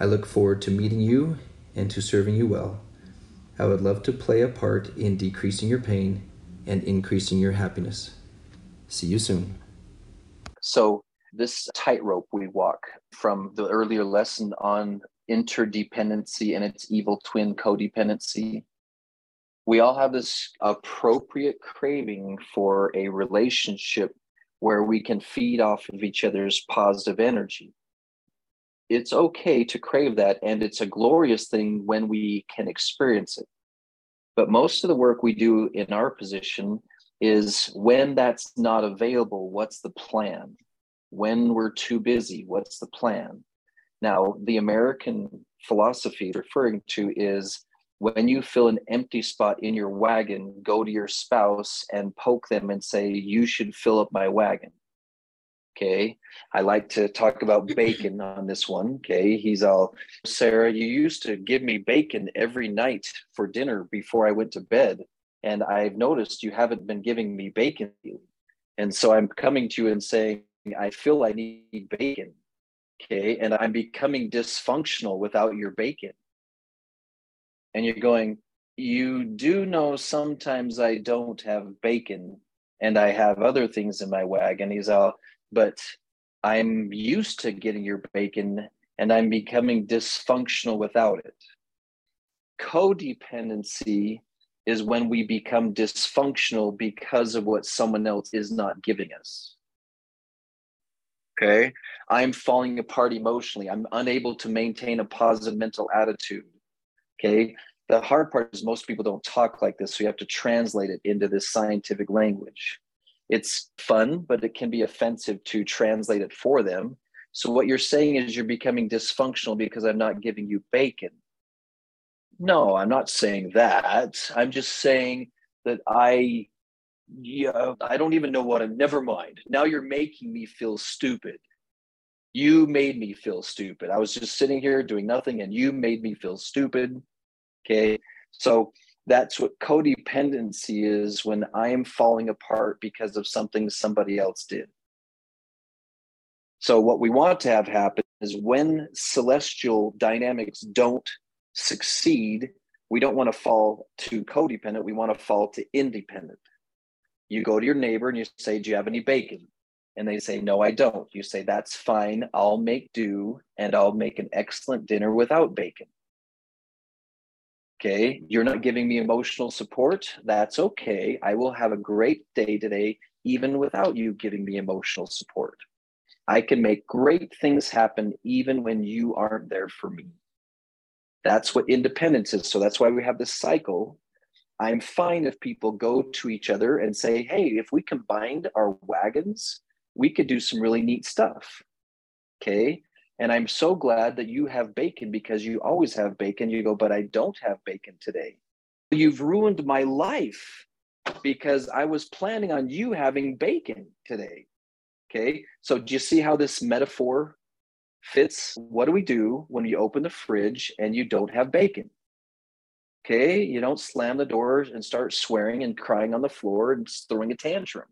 I look forward to meeting you and to serving you well. I would love to play a part in decreasing your pain and increasing your happiness. See you soon. So, this tightrope we walk from the earlier lesson on interdependency and its evil twin codependency. We all have this appropriate craving for a relationship where we can feed off of each other's positive energy it's okay to crave that and it's a glorious thing when we can experience it. But most of the work we do in our position is when that's not available what's the plan? When we're too busy what's the plan? Now the american philosophy referring to is when you fill an empty spot in your wagon go to your spouse and poke them and say you should fill up my wagon Okay. I like to talk about bacon on this one. Okay. He's all, Sarah, you used to give me bacon every night for dinner before I went to bed. And I've noticed you haven't been giving me bacon. And so I'm coming to you and saying, I feel I need bacon. Okay. And I'm becoming dysfunctional without your bacon. And you're going, You do know sometimes I don't have bacon and I have other things in my wagon. He's all, but I'm used to getting your bacon and I'm becoming dysfunctional without it. Codependency is when we become dysfunctional because of what someone else is not giving us. Okay. I'm falling apart emotionally. I'm unable to maintain a positive mental attitude. Okay. The hard part is most people don't talk like this. So you have to translate it into this scientific language it's fun, but it can be offensive to translate it for them. So what you're saying is you're becoming dysfunctional because I'm not giving you bacon. No, I'm not saying that. I'm just saying that I yeah, I don't even know what I'm never mind. Now you're making me feel stupid. You made me feel stupid. I was just sitting here doing nothing and you made me feel stupid. Okay. So that's what codependency is when I am falling apart because of something somebody else did. So, what we want to have happen is when celestial dynamics don't succeed, we don't want to fall to codependent, we want to fall to independent. You go to your neighbor and you say, Do you have any bacon? And they say, No, I don't. You say, That's fine. I'll make do and I'll make an excellent dinner without bacon. Okay, you're not giving me emotional support. That's okay. I will have a great day today, even without you giving me emotional support. I can make great things happen even when you aren't there for me. That's what independence is. So that's why we have this cycle. I'm fine if people go to each other and say, hey, if we combined our wagons, we could do some really neat stuff. Okay. And I'm so glad that you have bacon because you always have bacon. You go, but I don't have bacon today. You've ruined my life because I was planning on you having bacon today. Okay. So do you see how this metaphor fits? What do we do when you open the fridge and you don't have bacon? Okay. You don't slam the doors and start swearing and crying on the floor and throwing a tantrum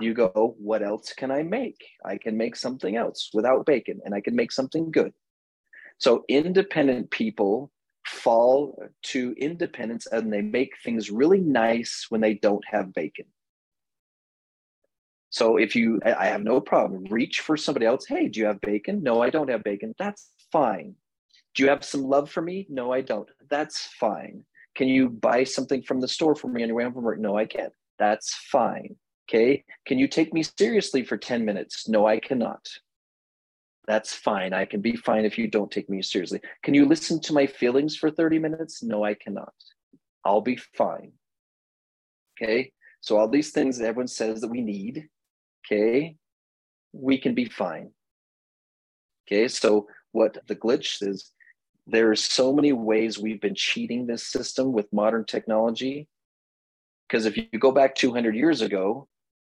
you go, what else can I make? I can make something else without bacon and I can make something good. So independent people fall to independence and they make things really nice when they don't have bacon. So if you, I have no problem, reach for somebody else. Hey, do you have bacon? No, I don't have bacon. That's fine. Do you have some love for me? No, I don't. That's fine. Can you buy something from the store for me on your way home from work? No, I can't. That's fine. Okay. Can you take me seriously for 10 minutes? No, I cannot. That's fine. I can be fine if you don't take me seriously. Can you listen to my feelings for 30 minutes? No, I cannot. I'll be fine. Okay. So, all these things that everyone says that we need, okay, we can be fine. Okay. So, what the glitch is, there are so many ways we've been cheating this system with modern technology. Because if you go back 200 years ago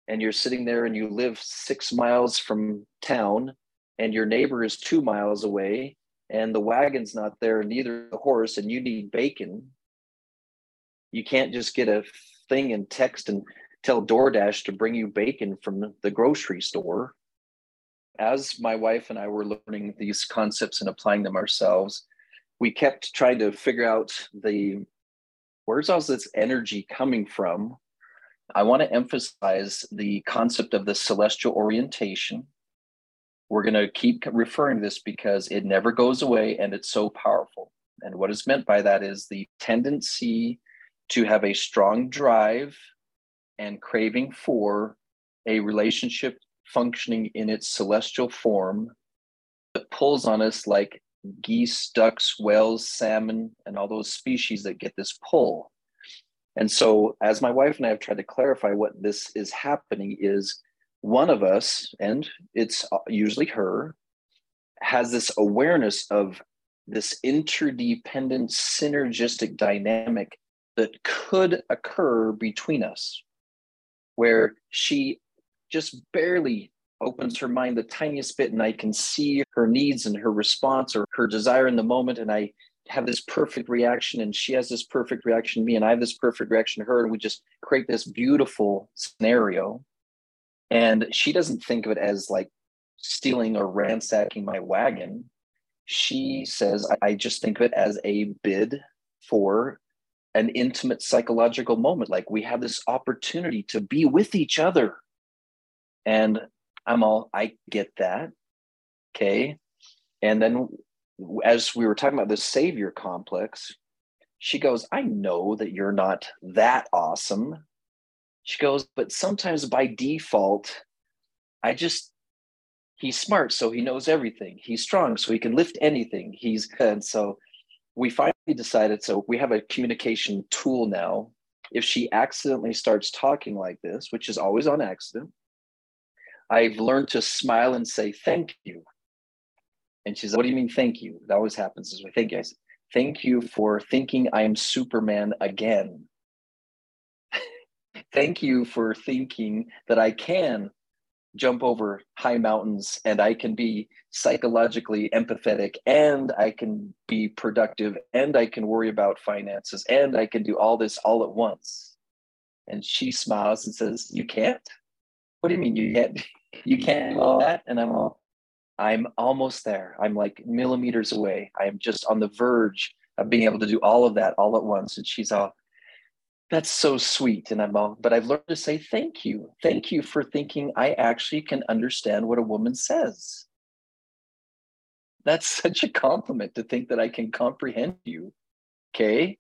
and you're sitting there and you live six miles from town and your neighbor is two miles away and the wagon's not there, neither the horse, and you need bacon, you can't just get a thing and text and tell DoorDash to bring you bacon from the grocery store. As my wife and I were learning these concepts and applying them ourselves, we kept trying to figure out the where's all this energy coming from. I want to emphasize the concept of the celestial orientation. We're going to keep referring to this because it never goes away and it's so powerful. And what is meant by that is the tendency to have a strong drive and craving for a relationship functioning in its celestial form that pulls on us like geese, ducks, whales, salmon, and all those species that get this pull. And so, as my wife and I have tried to clarify what this is happening, is one of us, and it's uh, usually her, has this awareness of this interdependent synergistic dynamic that could occur between us, where she just barely opens her mind the tiniest bit and I can see her needs and her response or her desire in the moment. And I have this perfect reaction and she has this perfect reaction to me and I have this perfect reaction to her. And we just create this beautiful scenario. And she doesn't think of it as like stealing or ransacking my wagon. She says, I just think of it as a bid for an intimate psychological moment. Like we have this opportunity to be with each other. And I'm all, I get that. Okay. And then as we were talking about the savior complex, she goes, I know that you're not that awesome. She goes, but sometimes by default, I just, he's smart, so he knows everything. He's strong, so he can lift anything. He's good. So we finally decided, so we have a communication tool now. If she accidentally starts talking like this, which is always on accident, I've learned to smile and say thank you. And she's like, What do you mean thank you? That always happens this we Thank you. I said, thank you for thinking I am Superman again. thank you for thinking that I can jump over high mountains and I can be psychologically empathetic and I can be productive and I can worry about finances and I can do all this all at once. And she smiles and says, You can't? What do you mean you can't? you can't do all that and i'm all i'm almost there. I'm like millimeters away. I am just on the verge of being able to do all of that all at once. And she's all that's so sweet. And i'm all but i've learned to say thank you. Thank you for thinking i actually can understand what a woman says. That's such a compliment to think that i can comprehend you okay?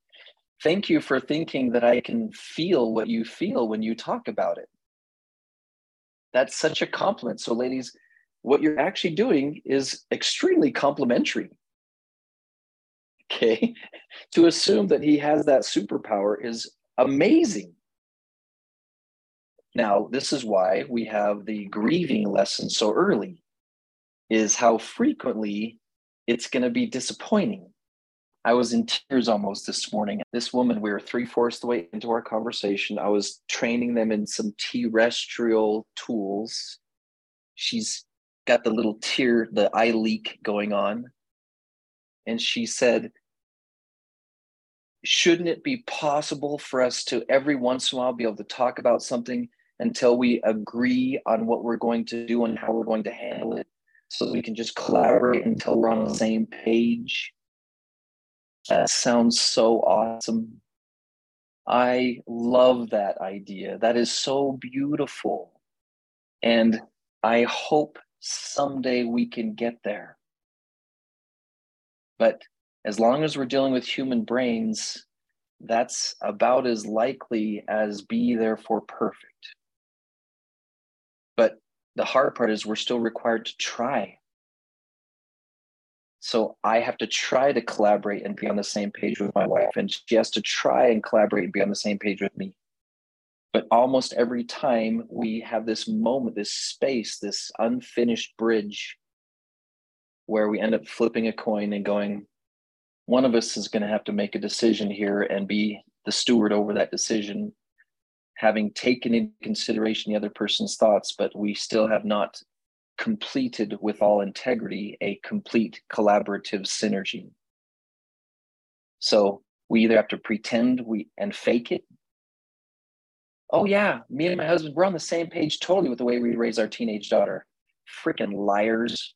Thank you for thinking that i can feel what you feel when you talk about it. That's such a compliment. So, ladies, what you're actually doing is extremely complimentary. Okay. to assume that he has that superpower is amazing. Now, this is why we have the grieving lesson so early, is how frequently it's going to be disappointing. I was in tears almost this morning. This woman, we were three fourths the way into our conversation. I was training them in some terrestrial tools. She's got the little tear, the eye leak going on. And she said, Shouldn't it be possible for us to every once in a while be able to talk about something until we agree on what we're going to do and how we're going to handle it so we can just collaborate until we're on the same page? That sounds so awesome. I love that idea. That is so beautiful. And I hope someday we can get there. But as long as we're dealing with human brains, that's about as likely as be therefore perfect. But the hard part is we're still required to try. So I have to try to collaborate and be on the same page with my wife, and she has to try and collaborate and be on the same page with me. But almost every time we have this moment, this space, this unfinished bridge where we end up flipping a coin and going, one of us is going to have to make a decision here and be the steward over that decision, having taken into consideration the other person's thoughts, but we still have not completed with all integrity a complete collaborative synergy. So we either have to pretend we and fake it Oh yeah, me and my husband, we're on the same page totally with the way we raise our teenage daughter. Freaking liars.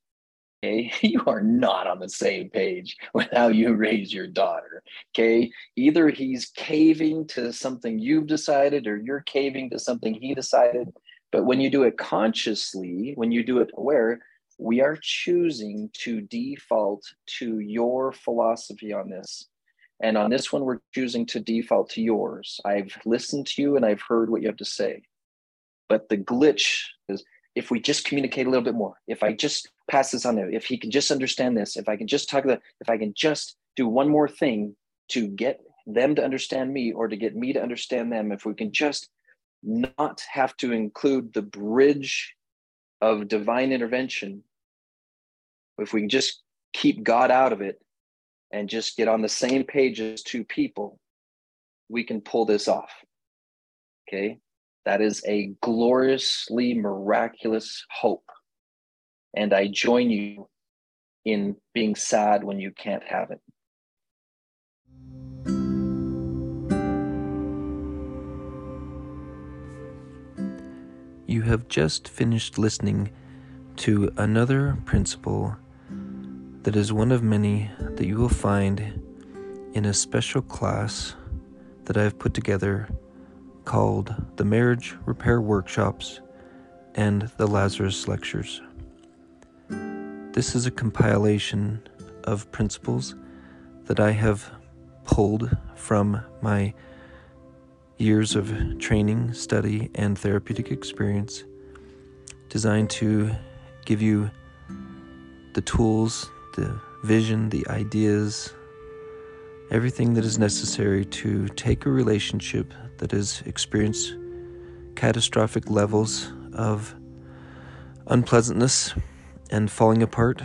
Okay, you are not on the same page with how you raise your daughter. Okay, either he's caving to something you've decided or you're caving to something he decided. But when you do it consciously, when you do it aware, we are choosing to default to your philosophy on this. And on this one, we're choosing to default to yours. I've listened to you and I've heard what you have to say. But the glitch is if we just communicate a little bit more, if I just pass this on there, if he can just understand this, if I can just talk about, if I can just do one more thing to get them to understand me or to get me to understand them, if we can just not have to include the bridge of divine intervention, if we can just keep God out of it, and just get on the same page as two people, we can pull this off. Okay. That is a gloriously miraculous hope. And I join you in being sad when you can't have it. You have just finished listening to another principle that is one of many that you will find in a special class that I have put together called the Marriage Repair Workshops and the Lazarus Lectures. This is a compilation of principles that I have pulled from my years of training, study, and therapeutic experience designed to give you the tools the vision, the ideas, everything that is necessary to take a relationship that has experienced catastrophic levels of unpleasantness and falling apart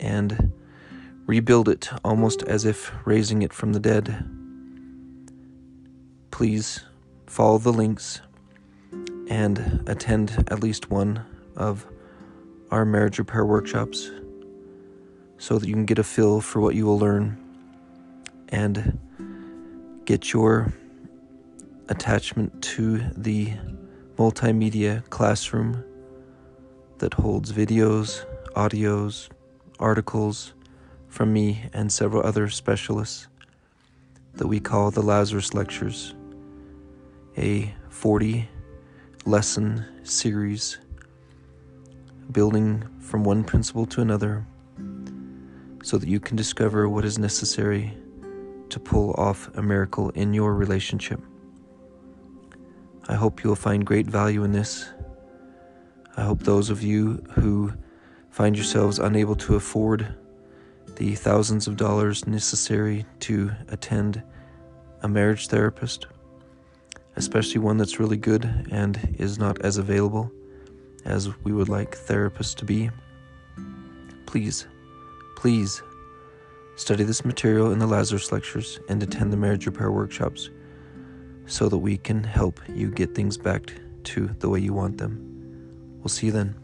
and rebuild it almost as if raising it from the dead. Please follow the links and attend at least one of our marriage repair workshops so that you can get a feel for what you will learn and get your attachment to the multimedia classroom that holds videos, audios, articles from me and several other specialists that we call the Lazarus Lectures, a 40 lesson series building from one principle to another so that you can discover what is necessary to pull off a miracle in your relationship. I hope you will find great value in this. I hope those of you who find yourselves unable to afford the thousands of dollars necessary to attend a marriage therapist, especially one that's really good and is not as available as we would like therapists to be, please Please study this material in the Lazarus lectures and attend the marriage repair workshops so that we can help you get things back to the way you want them. We'll see you then.